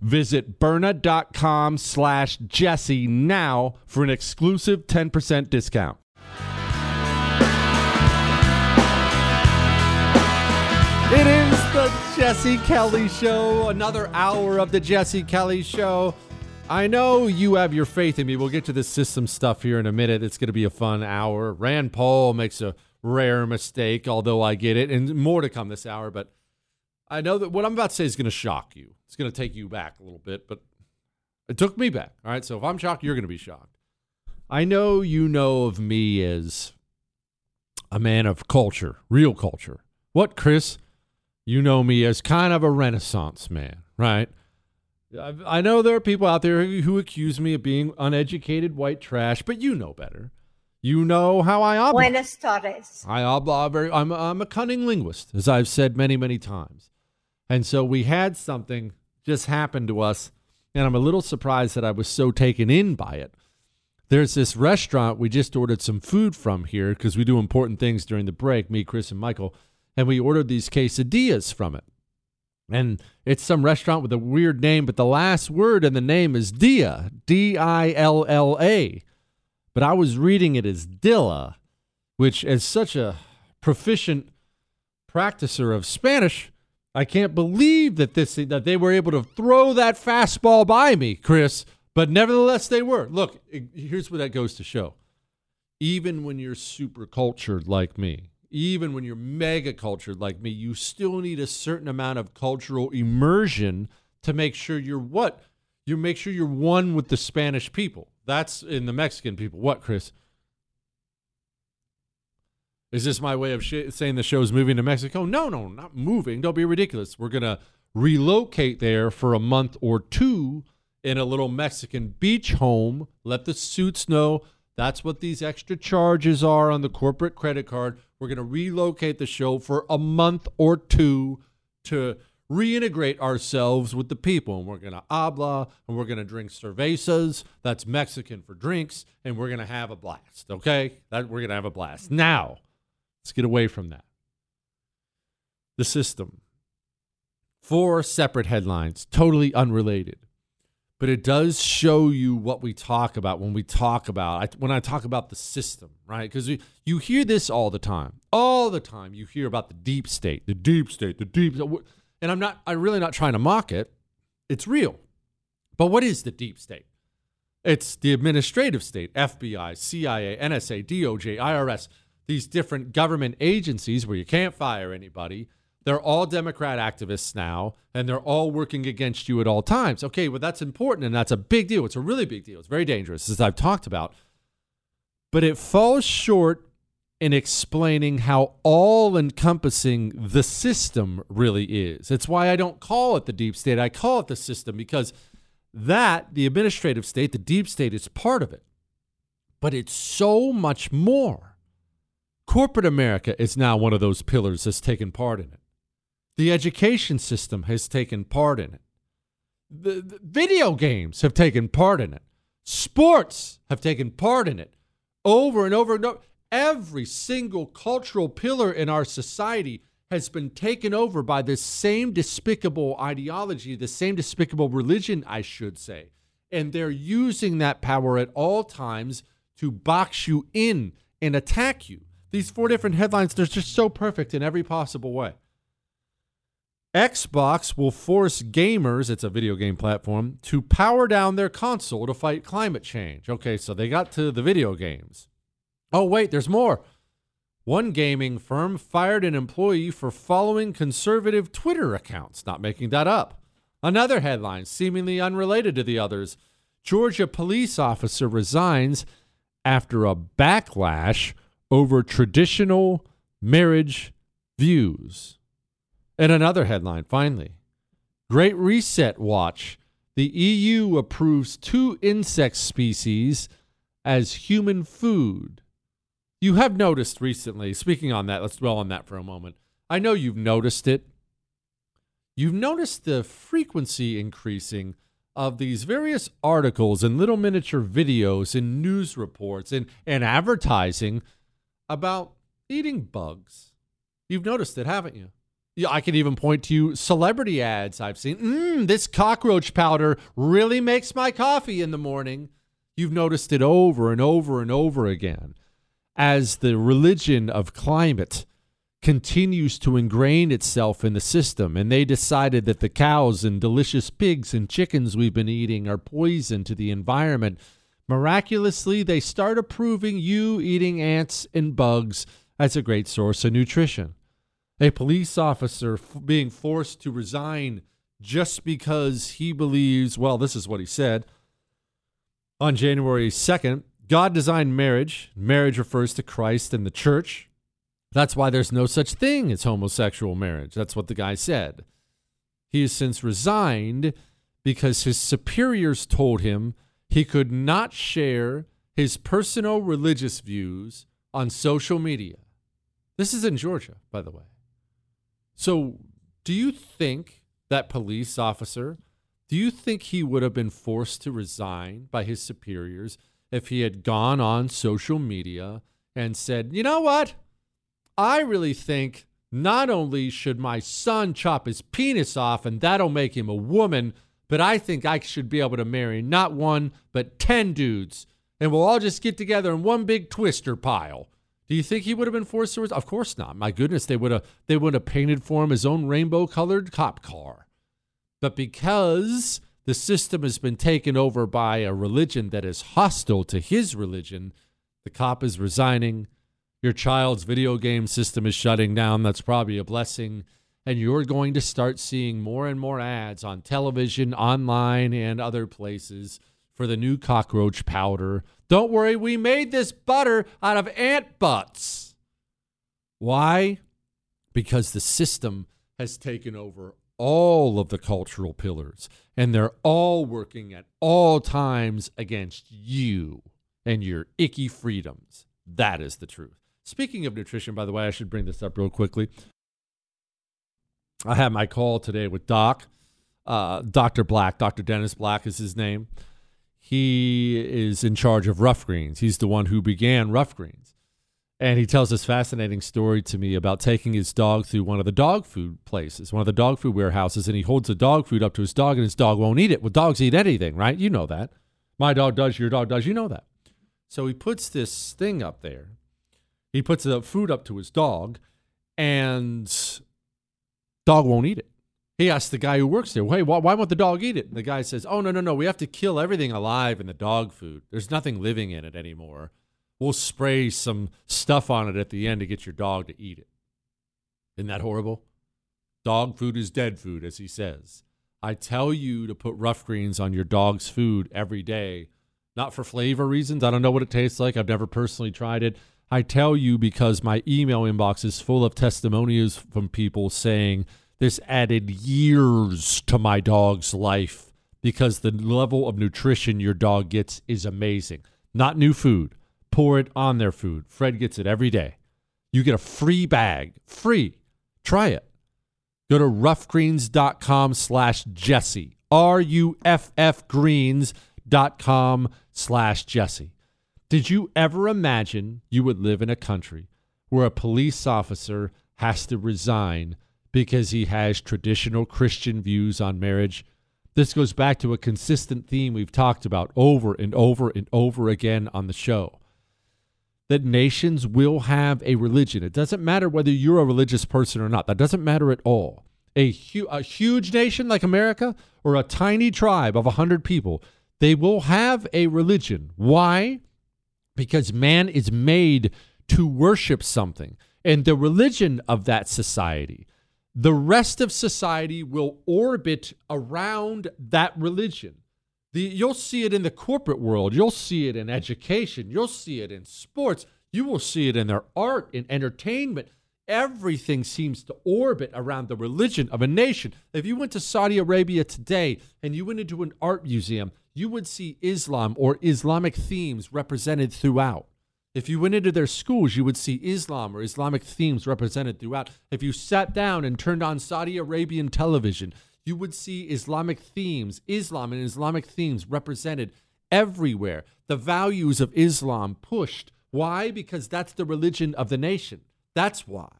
Visit Byrna.com slash Jesse now for an exclusive 10% discount. It is the Jesse Kelly Show, another hour of the Jesse Kelly Show. I know you have your faith in me. We'll get to the system stuff here in a minute. It's going to be a fun hour. Rand Paul makes a rare mistake, although I get it, and more to come this hour. But I know that what I'm about to say is going to shock you. It's going to take you back a little bit, but it took me back. All right. So if I'm shocked, you're going to be shocked. I know you know of me as a man of culture, real culture. What, Chris? You know me as kind of a renaissance man, right? I know there are people out there who accuse me of being uneducated white trash, but you know better. You know how I obla. Buenas tardes. I obla uh, very. I'm, I'm a cunning linguist, as I've said many, many times. And so we had something just happened to us, and I'm a little surprised that I was so taken in by it. There's this restaurant we just ordered some food from here because we do important things during the break, me, Chris, and Michael and we ordered these quesadillas from it. And it's some restaurant with a weird name, but the last word in the name is Dia, D I L L A. But I was reading it as Dilla, which, as such a proficient practicer of Spanish, I can't believe that this that they were able to throw that fastball by me, Chris. But nevertheless, they were. Look, here's what that goes to show. Even when you're super cultured like me, even when you're mega cultured like me, you still need a certain amount of cultural immersion to make sure you're what? You make sure you're one with the Spanish people. That's in the Mexican people. What, Chris? Is this my way of sh- saying the show's moving to Mexico? No, no, not moving. Don't be ridiculous. We're going to relocate there for a month or two in a little Mexican beach home. Let the suits know that's what these extra charges are on the corporate credit card. We're going to relocate the show for a month or two to reintegrate ourselves with the people. And we're going to habla and we're going to drink cervezas. That's Mexican for drinks. And we're going to have a blast. Okay? That, we're going to have a blast. Now, let's get away from that. The system. Four separate headlines, totally unrelated. But it does show you what we talk about when we talk about when I talk about the system, right? Because you, you hear this all the time, all the time. You hear about the deep state, the deep state, the deep. And I'm not. I'm really not trying to mock it. It's real. But what is the deep state? It's the administrative state, FBI, CIA, NSA, DOJ, IRS, these different government agencies where you can't fire anybody. They're all Democrat activists now, and they're all working against you at all times. Okay, well, that's important and that's a big deal. It's a really big deal. It's very dangerous, as I've talked about. But it falls short in explaining how all encompassing the system really is. It's why I don't call it the deep state, I call it the system because that, the administrative state, the deep state, is part of it. But it's so much more. Corporate America is now one of those pillars that's taken part in it. The education system has taken part in it. The, the, video games have taken part in it. Sports have taken part in it. Over and over and over. Every single cultural pillar in our society has been taken over by this same despicable ideology, the same despicable religion, I should say. And they're using that power at all times to box you in and attack you. These four different headlines, they're just so perfect in every possible way. Xbox will force gamers, it's a video game platform, to power down their console to fight climate change. Okay, so they got to the video games. Oh, wait, there's more. One gaming firm fired an employee for following conservative Twitter accounts, not making that up. Another headline, seemingly unrelated to the others Georgia police officer resigns after a backlash over traditional marriage views. And another headline, finally Great Reset Watch. The EU approves two insect species as human food. You have noticed recently, speaking on that, let's dwell on that for a moment. I know you've noticed it. You've noticed the frequency increasing of these various articles and little miniature videos and news reports and, and advertising about eating bugs. You've noticed it, haven't you? Yeah, I can even point to you celebrity ads I've seen. Mmm, this cockroach powder really makes my coffee in the morning. You've noticed it over and over and over again as the religion of climate continues to ingrain itself in the system and they decided that the cows and delicious pigs and chickens we've been eating are poison to the environment miraculously they start approving you eating ants and bugs as a great source of nutrition a police officer f- being forced to resign just because he believes well this is what he said on January 2nd God designed marriage. Marriage refers to Christ and the church. That's why there's no such thing as homosexual marriage. That's what the guy said. He has since resigned because his superiors told him he could not share his personal religious views on social media. This is in Georgia, by the way. So, do you think that police officer, do you think he would have been forced to resign by his superiors if he had gone on social media and said, you know what? I really think not only should my son chop his penis off and that'll make him a woman, but I think I should be able to marry not one, but 10 dudes. And we'll all just get together in one big twister pile. Do you think he would have been forced to? Of course not. My goodness, they would have they would have painted for him his own rainbow colored cop car. But because the system has been taken over by a religion that is hostile to his religion. The cop is resigning. Your child's video game system is shutting down. That's probably a blessing. And you're going to start seeing more and more ads on television, online, and other places for the new cockroach powder. Don't worry, we made this butter out of ant butts. Why? Because the system has taken over all of the cultural pillars, and they're all working at all times against you and your icky freedoms. That is the truth. Speaking of nutrition, by the way, I should bring this up real quickly. I had my call today with Doc, uh, Dr. Black. Dr. Dennis Black is his name. He is in charge of Ruff Greens. He's the one who began Ruff Greens. And he tells this fascinating story to me about taking his dog through one of the dog food places, one of the dog food warehouses, and he holds the dog food up to his dog, and his dog won't eat it. Well, dogs eat anything, right? You know that. My dog does, your dog does, you know that. So he puts this thing up there. He puts the food up to his dog, and dog won't eat it. He asks the guy who works there, "Hey, why, why won't the dog eat it?" And the guy says, "Oh no, no, no. We have to kill everything alive in the dog food. There's nothing living in it anymore." we'll spray some stuff on it at the end to get your dog to eat it. Isn't that horrible? Dog food is dead food, as he says. I tell you to put Ruff Greens on your dog's food every day, not for flavor reasons. I don't know what it tastes like. I've never personally tried it. I tell you because my email inbox is full of testimonials from people saying this added years to my dog's life because the level of nutrition your dog gets is amazing. Not new food, pour it on their food. Fred gets it every day. You get a free bag, free. Try it. Go to ruffgreens.com slash Jesse, R-U-F-F greens.com slash Jesse. Did you ever imagine you would live in a country where a police officer has to resign because he has traditional Christian views on marriage? This goes back to a consistent theme we've talked about over and over and over again on the show that nations will have a religion. It doesn't matter whether you're a religious person or not. That doesn't matter at all. A, hu- a huge nation like America or a tiny tribe of 100 people, they will have a religion. Why? Because man is made to worship something. And the religion of that society, the rest of society will orbit around that religion. The, you'll see it in the corporate world. You'll see it in education. You'll see it in sports. You will see it in their art, in entertainment. Everything seems to orbit around the religion of a nation. If you went to Saudi Arabia today and you went into an art museum, you would see Islam or Islamic themes represented throughout. If you went into their schools, you would see Islam or Islamic themes represented throughout. If you sat down and turned on Saudi Arabian television, you would see Islamic themes, Islam and Islamic themes represented everywhere. The values of Islam pushed. Why? Because that's the religion of the nation. That's why.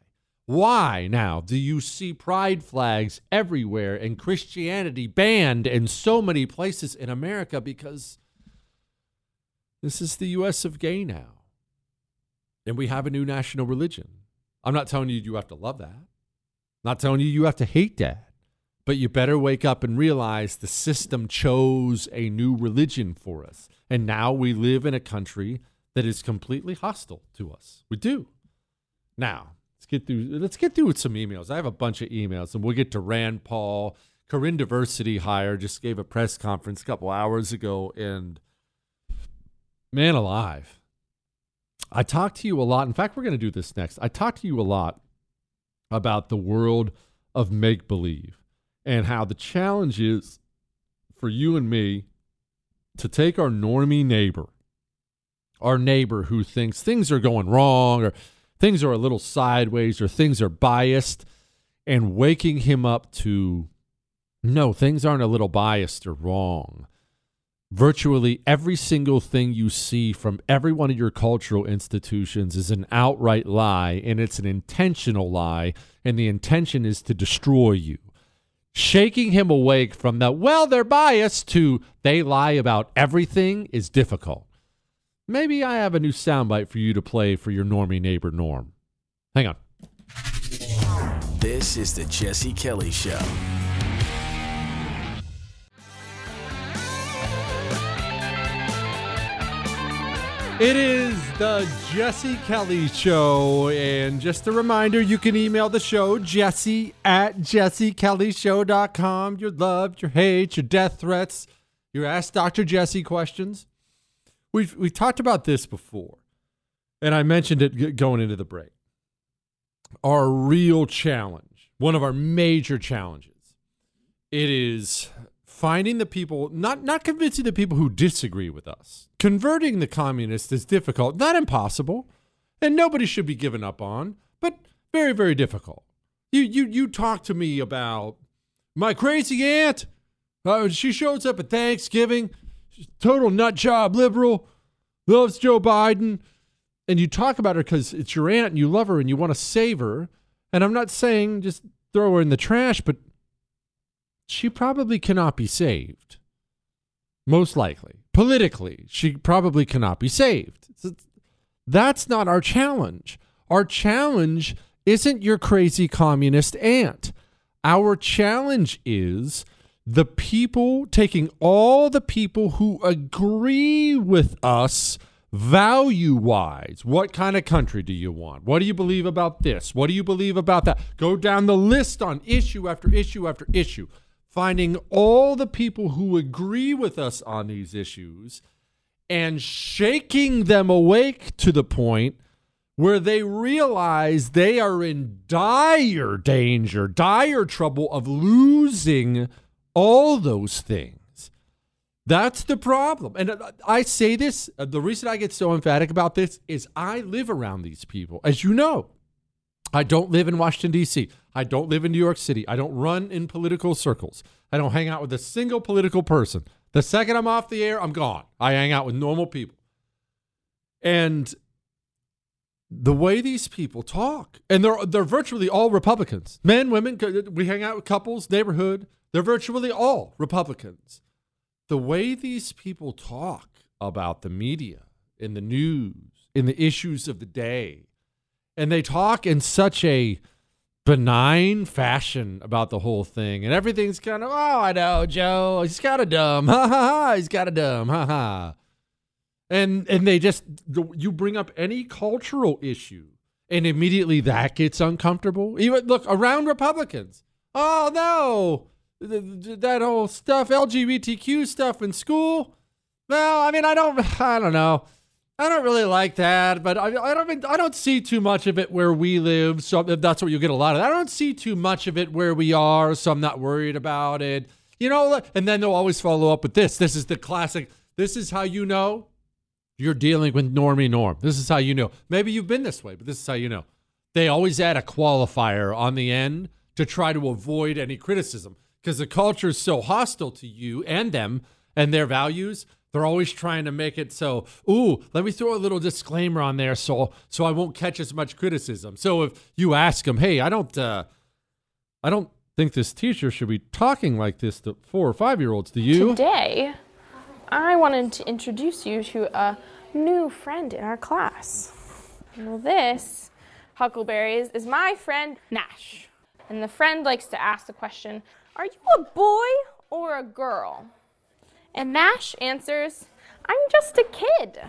Why now do you see pride flags everywhere and Christianity banned in so many places in America? Because this is the US of gay now. And we have a new national religion. I'm not telling you you have to love that. I'm not telling you you have to hate that. But you better wake up and realize the system chose a new religion for us. And now we live in a country that is completely hostile to us. We do. Now, let's get through let's get through with some emails. I have a bunch of emails and we'll get to Rand Paul. Karine Diversity Hire just gave a press conference a couple hours ago and man alive. I talked to you a lot. In fact, we're going to do this next. I talked to you a lot about the world of make believe and how the challenge is for you and me to take our normie neighbor, our neighbor who thinks things are going wrong or things are a little sideways or things are biased, and waking him up to no, things aren't a little biased or wrong. Virtually every single thing you see from every one of your cultural institutions is an outright lie, and it's an intentional lie, and the intention is to destroy you shaking him awake from the, well, they're biased to they lie about everything is difficult. Maybe I have a new soundbite for you to play for your normie neighbor Norm. Hang on. This is the Jesse Kelly Show. It is the Jesse Kelly Show. And just a reminder, you can email the show, jesse at jessekellyshow.com. Your love, your hate, your death threats, your Ask Dr. Jesse questions. We've, we've talked about this before, and I mentioned it going into the break. Our real challenge, one of our major challenges, it is finding the people not not convincing the people who disagree with us. Converting the communists is difficult not impossible and nobody should be given up on but very very difficult. You you you talk to me about my crazy aunt. Uh, she shows up at thanksgiving. Total nut job liberal loves joe biden. And you talk about her because it's your aunt and you love her and you want to save her. And I'm not saying just throw her in the trash, but she probably cannot be saved. Most likely. Politically, she probably cannot be saved. That's not our challenge. Our challenge isn't your crazy communist aunt. Our challenge is the people taking all the people who agree with us value wise. What kind of country do you want? What do you believe about this? What do you believe about that? Go down the list on issue after issue after issue, finding all the people who agree with us on these issues and shaking them awake to the point where they realize they are in dire danger, dire trouble of losing all those things. That's the problem. And uh, I say this uh, the reason I get so emphatic about this is I live around these people. As you know, I don't live in Washington, D.C., I don't live in New York City. I don't run in political circles. I don't hang out with a single political person. The second I'm off the air, I'm gone. I hang out with normal people. And the way these people talk, and they're they're virtually all Republicans. Men, women, we hang out with couples, neighborhood. They're virtually all Republicans the way these people talk about the media, in the news, in the issues of the day, and they talk in such a benign fashion about the whole thing, and everything's kind of, oh, I know, Joe, he's kind of dumb, ha ha ha, he's kind of dumb, ha ha, and and they just you bring up any cultural issue, and immediately that gets uncomfortable. Even look around Republicans, oh no, that whole stuff, LGBTQ stuff in school. Well, I mean, I don't, I don't know. I don't really like that, but I, I don't, I don't see too much of it where we live. So that's what you get a lot of. I don't see too much of it where we are, so I'm not worried about it. You know, and then they'll always follow up with this. This is the classic. This is how you know you're dealing with normie norm. This is how you know. Maybe you've been this way, but this is how you know. They always add a qualifier on the end to try to avoid any criticism because the culture is so hostile to you and them and their values. They're always trying to make it so. Ooh, let me throw a little disclaimer on there so so I won't catch as much criticism. So if you ask them, hey, I don't, uh, I don't think this teacher should be talking like this to four or five year olds. Do you? Today, I wanted to introduce you to a new friend in our class. Well, this Huckleberries is my friend Nash. And the friend likes to ask the question, are you a boy or a girl? And Nash answers, I'm just a kid.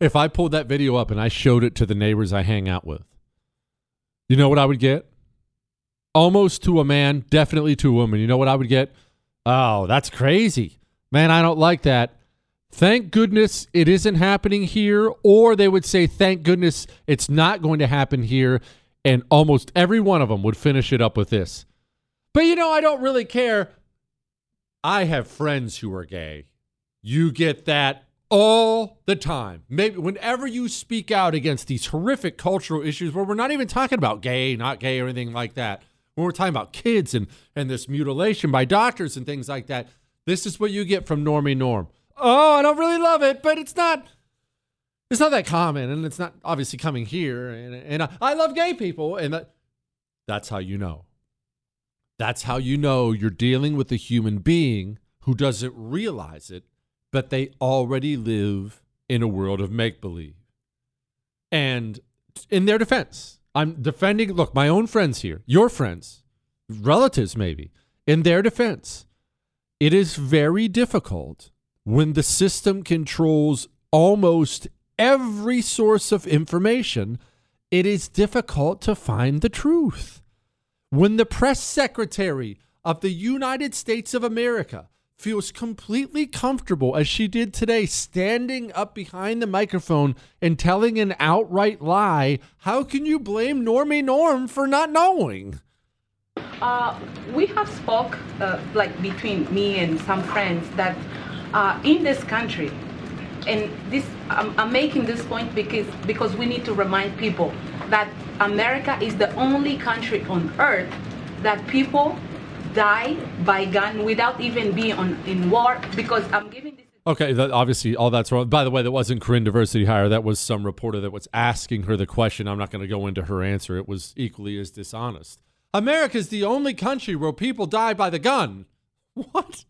If I pulled that video up and I showed it to the neighbors I hang out with, you know what I would get? Almost to a man, definitely to a woman. You know what I would get? Oh, that's crazy. Man, I don't like that. Thank goodness it isn't happening here. Or they would say, thank goodness it's not going to happen here. And almost every one of them would finish it up with this. But you know, I don't really care. I have friends who are gay. You get that all the time. Maybe whenever you speak out against these horrific cultural issues where we're not even talking about gay, not gay, or anything like that, when we're talking about kids and, and this mutilation by doctors and things like that, this is what you get from Normie Norm. Oh, I don't really love it, but it's not it's not that common and it's not obviously coming here and, and I, I love gay people and that, that's how you know that's how you know you're dealing with a human being who doesn't realize it, but they already live in a world of make believe. And in their defense, I'm defending, look, my own friends here, your friends, relatives maybe, in their defense, it is very difficult when the system controls almost every source of information. It is difficult to find the truth. When the press secretary of the United States of America feels completely comfortable, as she did today, standing up behind the microphone and telling an outright lie, how can you blame Normie Norm for not knowing? Uh, we have spoke uh, like between me and some friends that uh, in this country, and this I'm, I'm making this point because because we need to remind people that America is the only country on earth that people die by gun without even being on in war because I'm giving this Okay, that obviously all that's wrong. By the way, that wasn't Karine Diversity Hire. That was some reporter that was asking her the question. I'm not going to go into her answer. It was equally as dishonest. America's the only country where people die by the gun. What?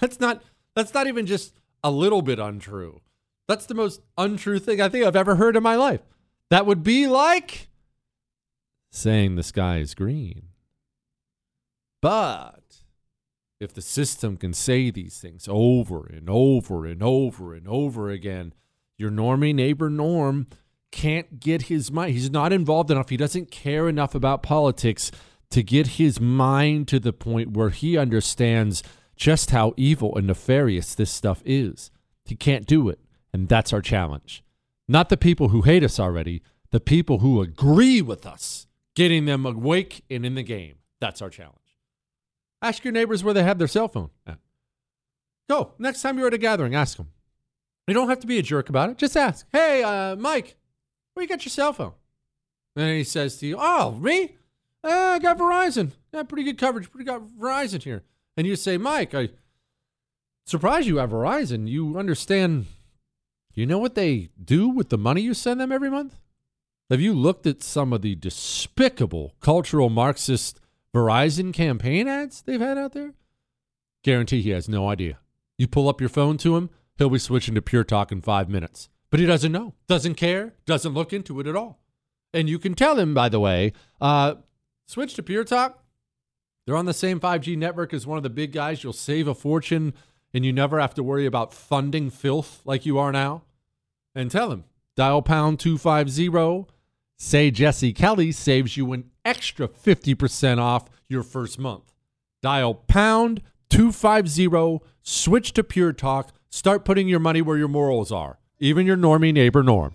That's not that's not even just a little bit untrue. That's the most untrue thing I think I've ever heard in my life. That would be like saying the sky is green. But if the system can say these things over and over and over and over again, your normie neighbor Norm can't get his mind. He's not involved enough. He doesn't care enough about politics to get his mind to the point where he understands just how evil and nefarious this stuff is. He can't do it. And that's our challenge. Not the people who hate us already, the people who agree with us, getting them awake and in the game. That's our challenge. Ask your neighbors where they have their cell phone. Go. Next time you're at a gathering, ask them. You don't have to be a jerk about it. Just ask. Hey, uh, Mike, where you got your cell phone? And he says to you, Oh, me? Uh, I got Verizon. Got pretty good coverage. Pretty got Verizon here. And you say, Mike, I surprised you have Verizon. You understand, you know what they do with the money you send them every month? Have you looked at some of the despicable cultural Marxist Verizon campaign ads they've had out there? Guarantee he has no idea. You pull up your phone to him, he'll be switching to Pure Talk in five minutes. But he doesn't know, doesn't care, doesn't look into it at all. And you can tell him, by the way, uh, switch to Pure Talk. They're on the same 5G network as one of the big guys. You'll save a fortune and you never have to worry about funding filth like you are now. And tell him, dial pound 250 Say Jesse Kelly saves you an extra 50% off your first month. Dial pound 250, switch to Pure Talk, start putting your money where your morals are. Even your normie neighbor Norm.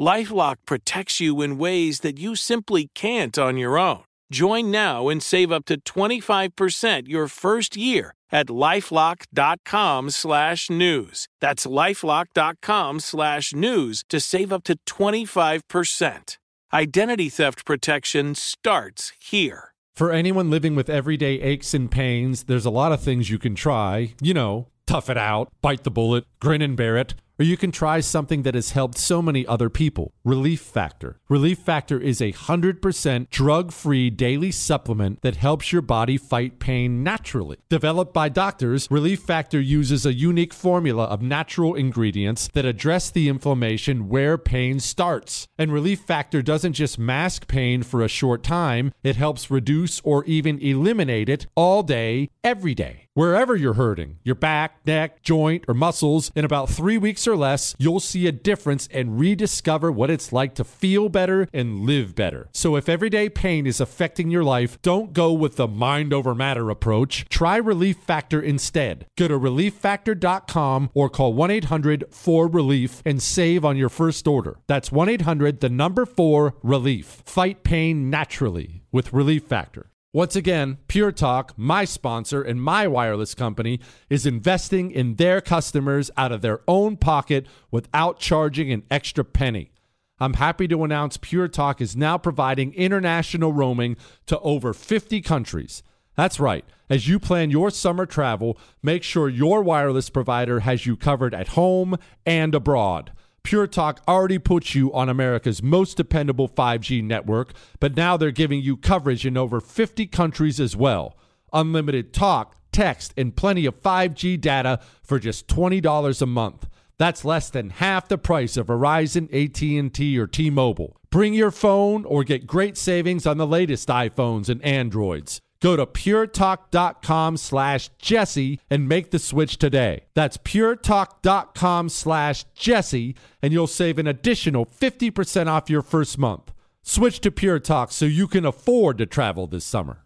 Lifelock protects you in ways that you simply can't on your own. Join now and save up to 25% your first year at lifelock.com slash news. That's lifelock.com slash news to save up to 25%. Identity theft protection starts here. For anyone living with everyday aches and pains, there's a lot of things you can try. You know, tough it out, bite the bullet, grin and bear it. Or you can try something that has helped so many other people Relief Factor. Relief Factor is a 100% drug free daily supplement that helps your body fight pain naturally. Developed by doctors, Relief Factor uses a unique formula of natural ingredients that address the inflammation where pain starts. And Relief Factor doesn't just mask pain for a short time, it helps reduce or even eliminate it all day, every day. Wherever you're hurting, your back, neck, joint, or muscles, in about three weeks or less, you'll see a difference and rediscover what it's like to feel better and live better. So if everyday pain is affecting your life, don't go with the mind over matter approach. Try Relief Factor instead. Go to relieffactor.com or call 1 800 4 Relief and save on your first order. That's 1 800 the number 4 Relief. Fight pain naturally with Relief Factor. Once again, Pure Talk, my sponsor and my wireless company, is investing in their customers out of their own pocket without charging an extra penny. I'm happy to announce Pure Talk is now providing international roaming to over 50 countries. That's right. As you plan your summer travel, make sure your wireless provider has you covered at home and abroad. Pure Talk already puts you on America's most dependable 5G network, but now they're giving you coverage in over 50 countries as well. Unlimited talk, text, and plenty of 5G data for just $20 a month. That's less than half the price of Verizon, AT&T, or T-Mobile. Bring your phone or get great savings on the latest iPhones and Androids. Go to puretalk.com slash Jesse and make the switch today. That's puretalk.com slash Jesse and you'll save an additional 50% off your first month. Switch to Pure Talk so you can afford to travel this summer.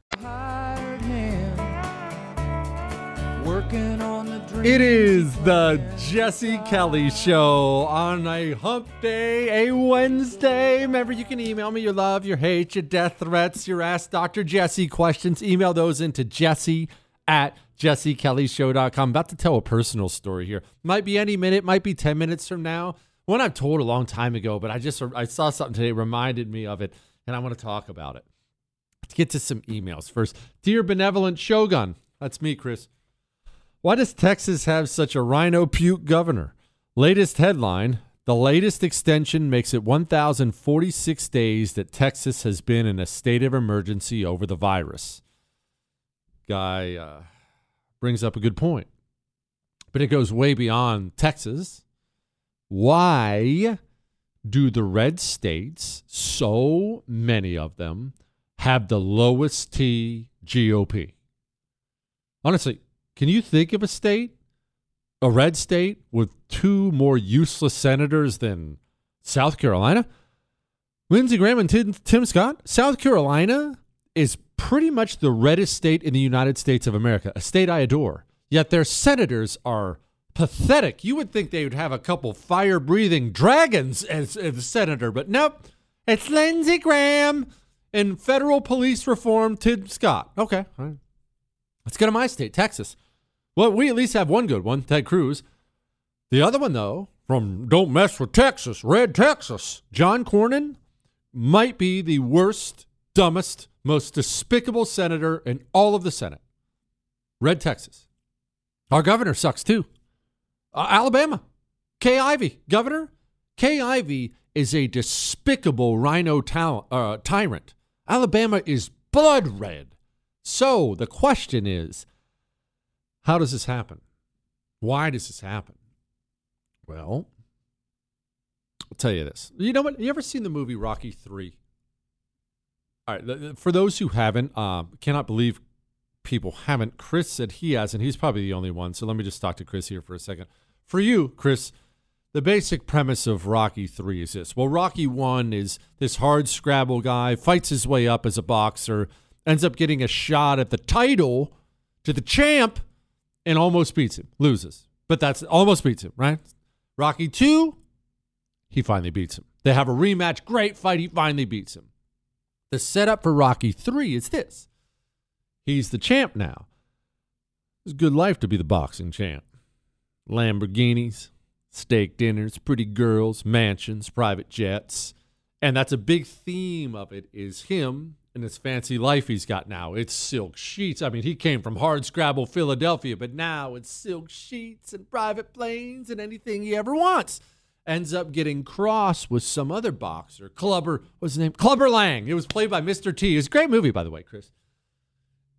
It is the Jesse Kelly Show on a hump day, a Wednesday. Remember, you can email me your love, your hate, your death threats, your Ask Dr. Jesse questions. Email those into jesse at jessekellyshow.com. About to tell a personal story here. Might be any minute, might be 10 minutes from now. One I've told a long time ago, but I just I saw something today, reminded me of it, and I want to talk about it. Let's get to some emails first. Dear Benevolent Shogun, that's me, Chris. Why does Texas have such a RINO puke governor? Latest headline The latest extension makes it 1,046 days that Texas has been in a state of emergency over the virus. Guy uh, brings up a good point, but it goes way beyond Texas. Why do the red states, so many of them, have the lowest T GOP? Honestly, can you think of a state, a red state, with two more useless senators than South Carolina? Lindsey Graham and Tim, Tim Scott. South Carolina is pretty much the reddest state in the United States of America, a state I adore. Yet their senators are pathetic. You would think they would have a couple fire breathing dragons as, as senator, but nope. It's Lindsey Graham and federal police reform, Tim Scott. Okay. All right. Let's go to my state, Texas. Well, we at least have one good one, Ted Cruz. The other one, though, from Don't Mess with Texas, Red Texas, John Cornyn might be the worst, dumbest, most despicable senator in all of the Senate. Red Texas. Our governor sucks too. Uh, Alabama. Kay Ivey, governor. Kay Ivey is a despicable RINO tal- uh, tyrant. Alabama is blood red. So the question is how does this happen? Why does this happen? Well, I'll tell you this. You know what? You ever seen the movie Rocky 3? All right. For those who haven't, uh, cannot believe people haven't. Chris said he has, and he's probably the only one. So let me just talk to Chris here for a second. For you, Chris, the basic premise of Rocky 3 is this. Well, Rocky 1 is this hard scrabble guy, fights his way up as a boxer, ends up getting a shot at the title to the champ, and almost beats him, loses. But that's almost beats him, right? Rocky 2, he finally beats him. They have a rematch, great fight, he finally beats him. The setup for Rocky 3 is this he's the champ now. It's good life to be the boxing champ. Lamborghinis, steak dinners, pretty girls, mansions, private jets. And that's a big theme of it is him and this fancy life he's got now. It's silk sheets. I mean, he came from hard scrabble Philadelphia, but now it's silk sheets and private planes and anything he ever wants. Ends up getting cross with some other boxer, Clubber. What's his name? Clubber Lang. It was played by Mr. T. It's a great movie, by the way, Chris.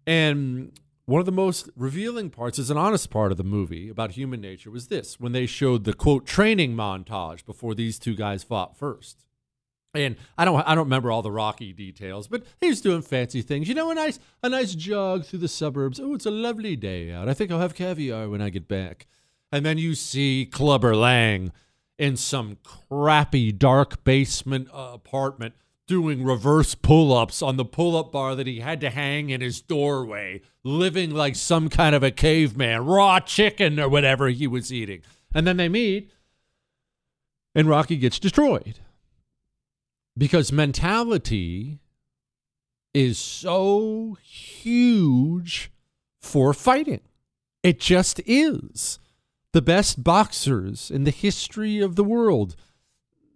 And one of the most revealing parts is an honest part of the movie about human nature was this when they showed the quote training montage before these two guys fought first. And I don't I don't remember all the Rocky details, but he was doing fancy things. You know, a nice a nice jog through the suburbs. Oh, it's a lovely day out. I think I'll have caviar when I get back. And then you see Clubber Lang in some crappy dark basement uh, apartment doing reverse pull-ups on the pull-up bar that he had to hang in his doorway, living like some kind of a caveman, raw chicken or whatever he was eating. And then they meet and Rocky gets destroyed because mentality is so huge for fighting. It just is. The best boxers in the history of the world,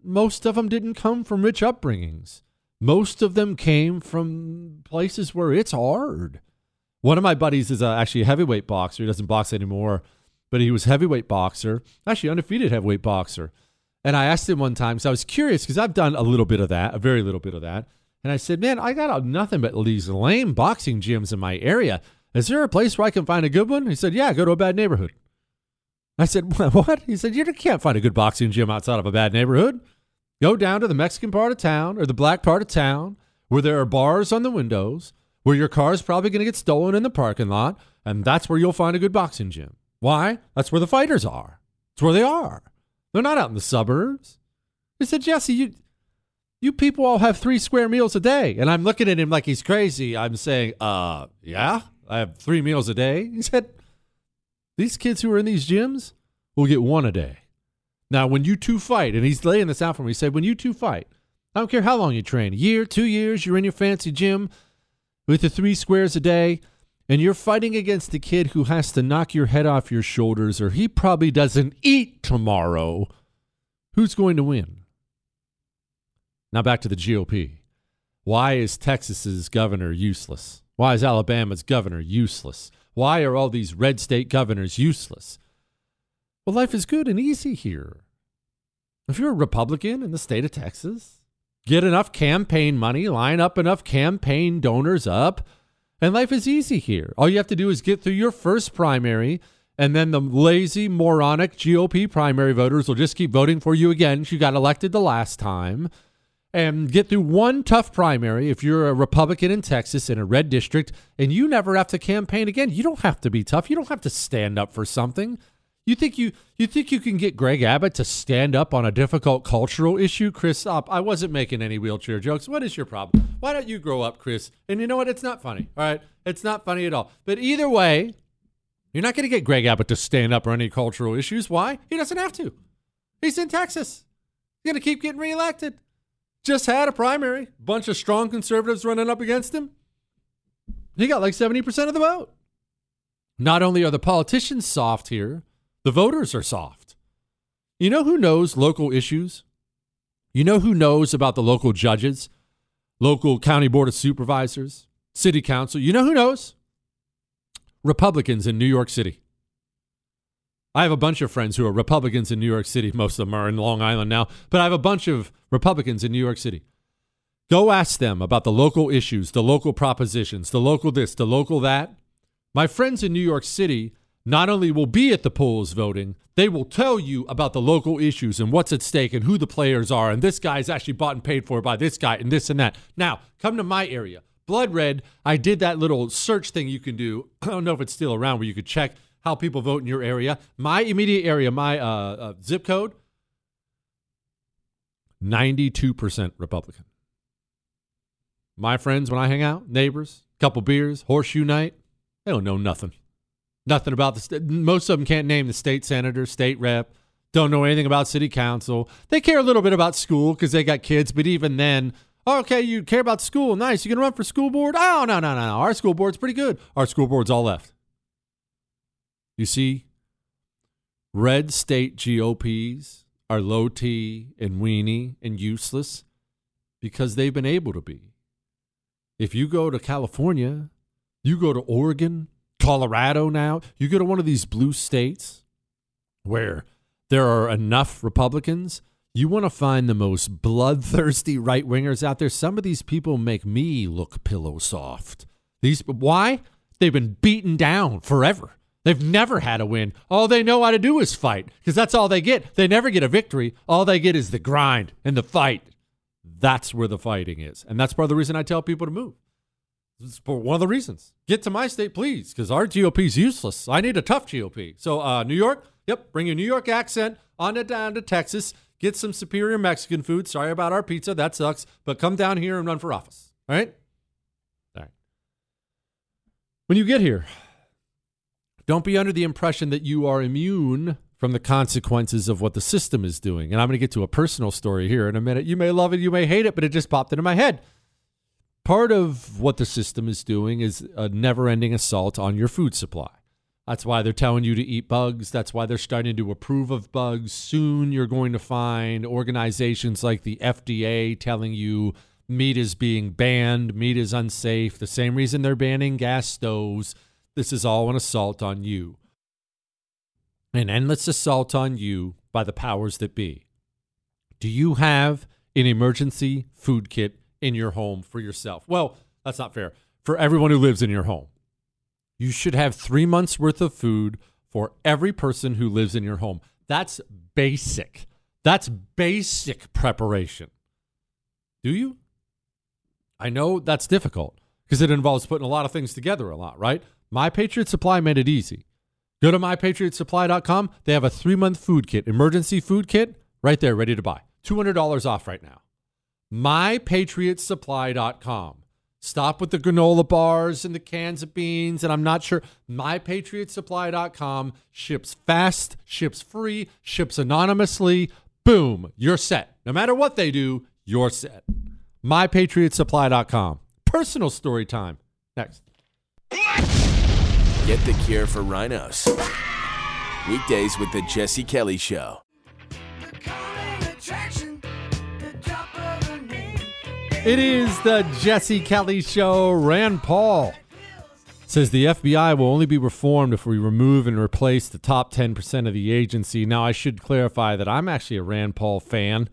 most of them didn't come from rich upbringings. Most of them came from places where it's hard. One of my buddies is uh, actually a heavyweight boxer. He doesn't box anymore, but he was heavyweight boxer, actually undefeated heavyweight boxer. And I asked him one time, so I was curious because I've done a little bit of that, a very little bit of that. And I said, Man, I got nothing but these lame boxing gyms in my area. Is there a place where I can find a good one? He said, Yeah, go to a bad neighborhood. I said, What? He said, You can't find a good boxing gym outside of a bad neighborhood. Go down to the Mexican part of town or the black part of town where there are bars on the windows, where your car's probably going to get stolen in the parking lot, and that's where you'll find a good boxing gym. Why? That's where the fighters are. It's where they are. They're not out in the suburbs. He said, Jesse, you you people all have three square meals a day. And I'm looking at him like he's crazy. I'm saying, uh, yeah, I have three meals a day. He said, These kids who are in these gyms will get one a day. Now, when you two fight, and he's laying this out for me, he said, when you two fight, I don't care how long you train, a year, two years, you're in your fancy gym with the three squares a day, and you're fighting against a kid who has to knock your head off your shoulders, or he probably doesn't eat tomorrow, who's going to win? Now back to the GOP. Why is Texas's governor useless? Why is Alabama's governor useless? Why are all these red state governors useless? Well, life is good and easy here. If you're a Republican in the state of Texas, get enough campaign money, line up enough campaign donors up, and life is easy here. All you have to do is get through your first primary, and then the lazy, moronic GOP primary voters will just keep voting for you again. You got elected the last time. And get through one tough primary if you're a Republican in Texas in a red district, and you never have to campaign again. You don't have to be tough. You don't have to stand up for something. You think you you think you can get Greg Abbott to stand up on a difficult cultural issue? Chris, stop. I wasn't making any wheelchair jokes. What is your problem? Why don't you grow up, Chris? And you know what? It's not funny. All right, it's not funny at all. But either way, you're not going to get Greg Abbott to stand up on any cultural issues. Why? He doesn't have to. He's in Texas. He's going to keep getting reelected. Just had a primary. Bunch of strong conservatives running up against him. He got like 70% of the vote. Not only are the politicians soft here, the voters are soft. You know who knows local issues? You know who knows about the local judges, local county board of supervisors, city council? You know who knows? Republicans in New York City. I have a bunch of friends who are Republicans in New York City. Most of them are in Long Island now, but I have a bunch of Republicans in New York City. Go ask them about the local issues, the local propositions, the local this, the local that. My friends in New York City not only will be at the polls voting, they will tell you about the local issues and what's at stake and who the players are. And this guy is actually bought and paid for by this guy and this and that. Now, come to my area. Blood Red, I did that little search thing you can do. I don't know if it's still around where you could check how people vote in your area. My immediate area, my uh, uh, zip code, 92% Republican. My friends, when I hang out, neighbors, couple beers, horseshoe night, they don't know nothing. Nothing about the. Most of them can't name the state senator, state rep, don't know anything about city council. They care a little bit about school because they got kids, but even then, oh, okay, you care about school. Nice. You to run for school board? Oh, no, no, no, no. Our school board's pretty good. Our school board's all left. You see, red state GOPs are low T and weenie and useless because they've been able to be. If you go to California, you go to Oregon, Colorado now, you go to one of these blue states where there are enough Republicans, you want to find the most bloodthirsty right wingers out there. Some of these people make me look pillow soft. These why? They've been beaten down forever. They've never had a win. All they know how to do is fight because that's all they get. They never get a victory. All they get is the grind and the fight. That's where the fighting is. And that's part of the reason I tell people to move. It's one of the reasons. Get to my state, please, because our GOP is useless. I need a tough GOP. So, uh, New York, yep, bring your New York accent on it down to Texas. Get some superior Mexican food. Sorry about our pizza. That sucks. But come down here and run for office. All right? All right. When you get here, don't be under the impression that you are immune from the consequences of what the system is doing. And I'm going to get to a personal story here in a minute. You may love it, you may hate it, but it just popped into my head. Part of what the system is doing is a never ending assault on your food supply. That's why they're telling you to eat bugs. That's why they're starting to approve of bugs. Soon you're going to find organizations like the FDA telling you meat is being banned, meat is unsafe. The same reason they're banning gas stoves. This is all an assault on you an endless assault on you by the powers that be. Do you have an emergency food kit in your home for yourself? Well, that's not fair. For everyone who lives in your home, you should have three months worth of food for every person who lives in your home. That's basic. That's basic preparation. Do you? I know that's difficult because it involves putting a lot of things together a lot, right? My Patriot Supply made it easy. Go to mypatriotsupply.com. They have a three month food kit, emergency food kit, right there, ready to buy. $200 off right now. Mypatriotsupply.com. Stop with the granola bars and the cans of beans, and I'm not sure. MyPatriotSupply.com ships fast, ships free, ships anonymously. Boom, you're set. No matter what they do, you're set. MyPatriotSupply.com. Personal story time. Next. Get the cure for RINOs. Weekdays with the Jesse Kelly Show. It is the Jesse Kelly Show. Rand Paul says the FBI will only be reformed if we remove and replace the top 10% of the agency. Now, I should clarify that I'm actually a Rand Paul fan.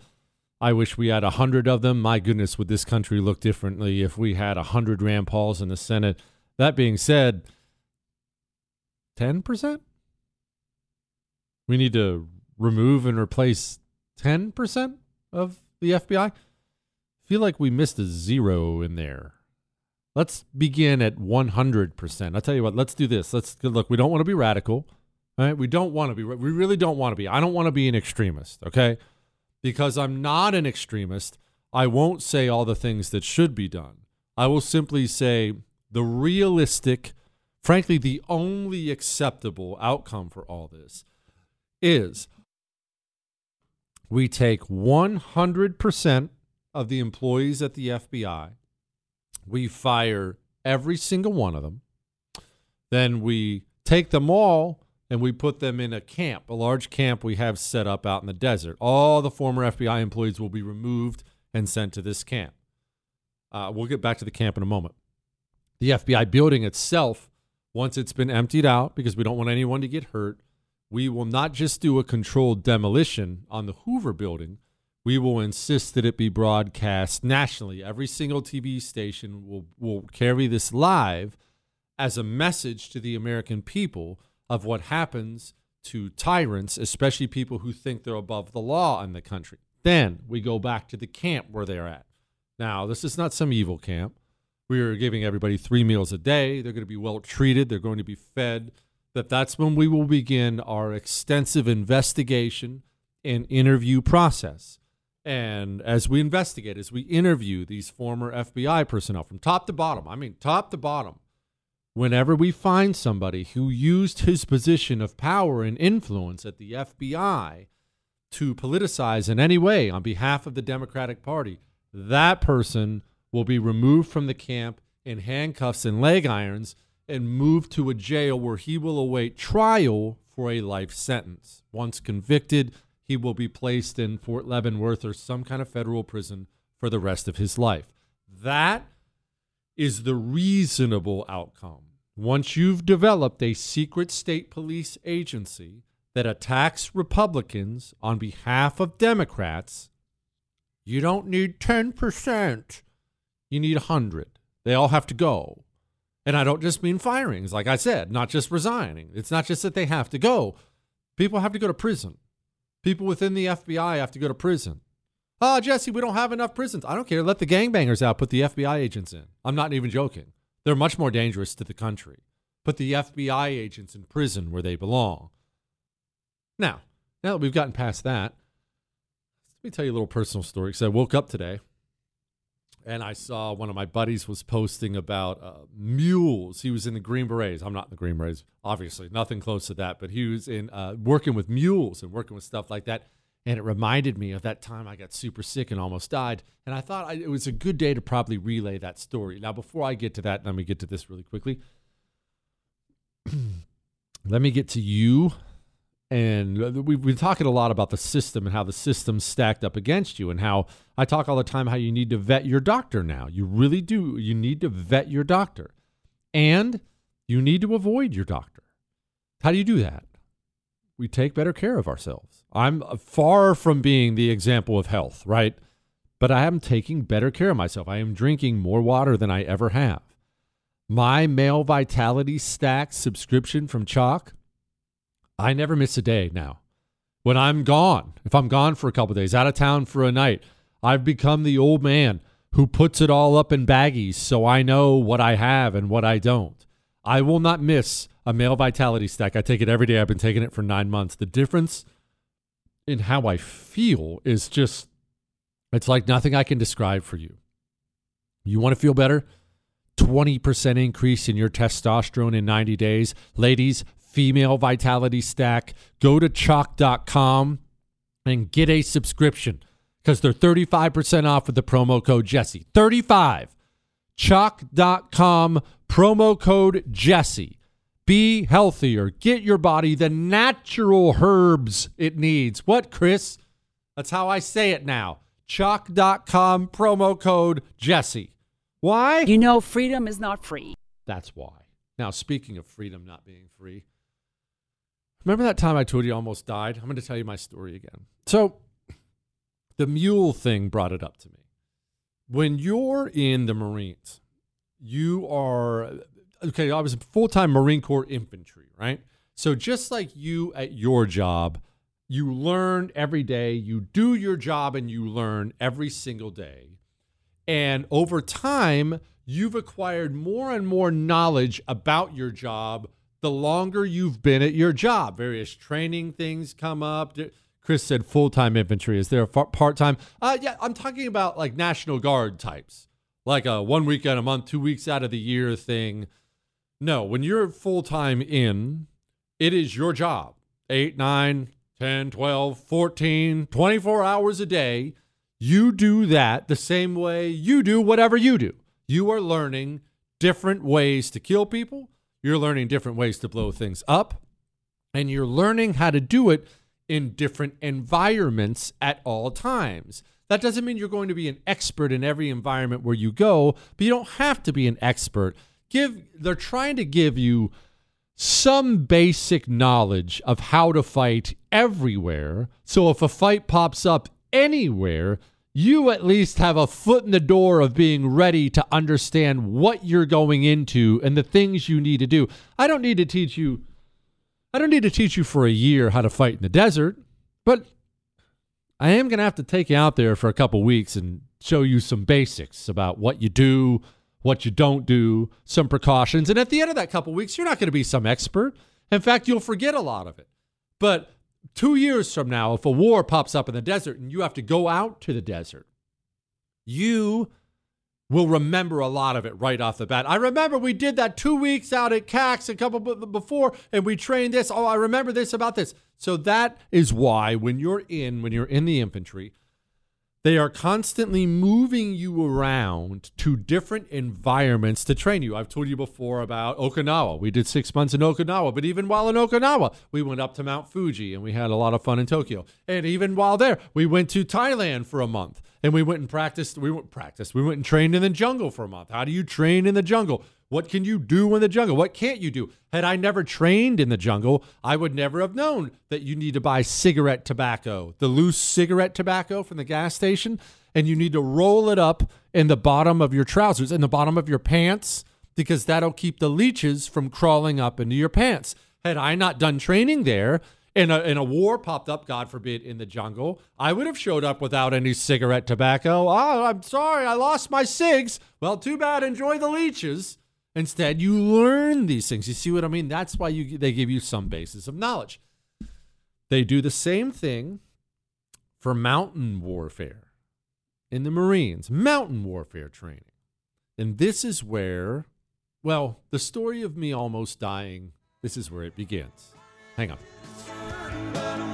I wish we had a hundred of them. My goodness, would this country look differently if we had a hundred Rand Pauls in the Senate? That being said, 10%? We need to remove and replace 10% of the FBI? Feel like we missed a zero in there. Let's begin at 100%. I'll tell you what, let's do this. Let's look, we don't want to be radical. Right? We don't want to be. We really don't want to be. I don't want to be an extremist, okay? Because I'm not an extremist, I won't say all the things that should be done. I will simply say the realistic Frankly, the only acceptable outcome for all this is we take 100% of the employees at the FBI, we fire every single one of them, then we take them all and we put them in a camp, a large camp we have set up out in the desert. All the former FBI employees will be removed and sent to this camp. Uh, we'll get back to the camp in a moment. The FBI building itself once it's been emptied out, because we don't want anyone to get hurt, we will not just do a controlled demolition on the Hoover building. We will insist that it be broadcast nationally. Every single TV station will, will carry this live as a message to the American people of what happens to tyrants, especially people who think they're above the law in the country. Then we go back to the camp where they're at. Now, this is not some evil camp. We are giving everybody three meals a day. They're going to be well treated. They're going to be fed. That that's when we will begin our extensive investigation and interview process. And as we investigate, as we interview these former FBI personnel from top to bottom, I mean, top to bottom, whenever we find somebody who used his position of power and influence at the FBI to politicize in any way on behalf of the Democratic Party, that person will be removed from the camp in handcuffs and leg irons and moved to a jail where he will await trial for a life sentence. Once convicted, he will be placed in Fort Leavenworth or some kind of federal prison for the rest of his life. That is the reasonable outcome. Once you've developed a secret state police agency that attacks Republicans on behalf of Democrats, you don't need 10% you need 100. They all have to go. And I don't just mean firings, like I said, not just resigning. It's not just that they have to go. People have to go to prison. People within the FBI have to go to prison. Oh, Jesse, we don't have enough prisons. I don't care. Let the gangbangers out. Put the FBI agents in. I'm not even joking. They're much more dangerous to the country. Put the FBI agents in prison where they belong. Now, now that we've gotten past that, let me tell you a little personal story. Because I woke up today and I saw one of my buddies was posting about uh, mules. He was in the Green Berets. I'm not in the Green Berets, obviously, nothing close to that. But he was in uh, working with mules and working with stuff like that. And it reminded me of that time I got super sick and almost died. And I thought I, it was a good day to probably relay that story. Now, before I get to that, let me get to this really quickly. let me get to you. And we've been talking a lot about the system and how the system's stacked up against you, and how I talk all the time how you need to vet your doctor now. You really do. You need to vet your doctor. And you need to avoid your doctor. How do you do that? We take better care of ourselves. I'm uh, far from being the example of health, right? But I am taking better care of myself. I am drinking more water than I ever have. My male vitality stack subscription from Choq, I never miss a day now. When I'm gone, if I'm gone for a couple days, out of town for a night, I've become the old man who puts it all up in baggies so I know what I have and what I don't. I will not miss a male vitality stack. I take it every day. I've been taking it for nine months. The difference in how I feel is just, it's like nothing I can describe for you. You want to feel better? 20% increase in your testosterone in 90 days. Ladies, female vitality stack. Go to choq.com and get a subscription because they're 35% off with the promo code Jesse. 35. Choq.com, promo code Jesse. Be healthier. Get your body the natural herbs it needs. What, Chris? That's how I say it now. Choq.com, promo code Jesse. Why? You know, freedom is not free. That's why. Now, speaking of freedom not being free, remember that time I told you I almost died? I'm going to tell you my story again. So, the mule thing brought it up to me. When you're in the Marines, you are okay. I was a full time Marine Corps infantry, right? So just like you at your job, you learn every day. You do your job and you learn every single day. And over time, you've acquired more and more knowledge about your job the longer you've been at your job. Various training things come up. Chris said full time infantry. Is there a part time? Uh, yeah, I'm talking about like National Guard types, like a one weekend a month, two weeks out of the year thing. No, when you're full time in, it is your job. Eight, nine, 10, 12, 14, 24 hours a day. You do that the same way you do whatever you do. You are learning different ways to kill people. You're learning different ways to blow things up. And you're learning how to do it in different environments at all times. That doesn't mean you're going to be an expert in every environment where you go, but you don't have to be an expert. Give they're trying to give you some basic knowledge of how to fight everywhere. So if a fight pops up anywhere, you at least have a foot in the door of being ready to understand what you're going into and the things you need to do. I don't need to teach you I don't need to teach you for a year how to fight in the desert, but I am going to have to take you out there for a couple weeks and show you some basics about what you do, what you don't do, some precautions. And at the end of that couple weeks, you're not going to be some expert. In fact, you'll forget a lot of it. But two years from now, if a war pops up in the desert and you have to go out to the desert, you will remember a lot of it right off the bat. I remember we did that two weeks out at CAX a couple before, and we trained this. Oh, I remember this about this. So that is why when you're in, when you're in the infantry, they are constantly moving you around to different environments to train you. I've told you before about Okinawa. We did six months in Okinawa, but even while in Okinawa, we went up to Mount Fuji and we had a lot of fun in Tokyo. And even while there, we went to Thailand for a month and we went and practiced. We went practiced. We went and trained in the jungle for a month. How do you train in the jungle? What can you do in the jungle? What can't you do? Had I never trained in the jungle, I would never have known that you need to buy cigarette tobacco, the loose cigarette tobacco from the gas station, and you need to roll it up in the bottom of your trousers, in the bottom of your pants, because that'll keep the leeches from crawling up into your pants. Had I not done training there, and a, and a war popped up, God forbid, in the jungle, I would have showed up without any cigarette tobacco. Oh, I'm sorry, I lost my cigs. Well, too bad. Enjoy the leeches. Instead, you learn these things. You see what I mean? That's why you they give you some basis of knowledge. They do the same thing for mountain warfare in the Marines, mountain warfare training. And this is where, well, the story of me almost dying, this is where it begins. Hang on.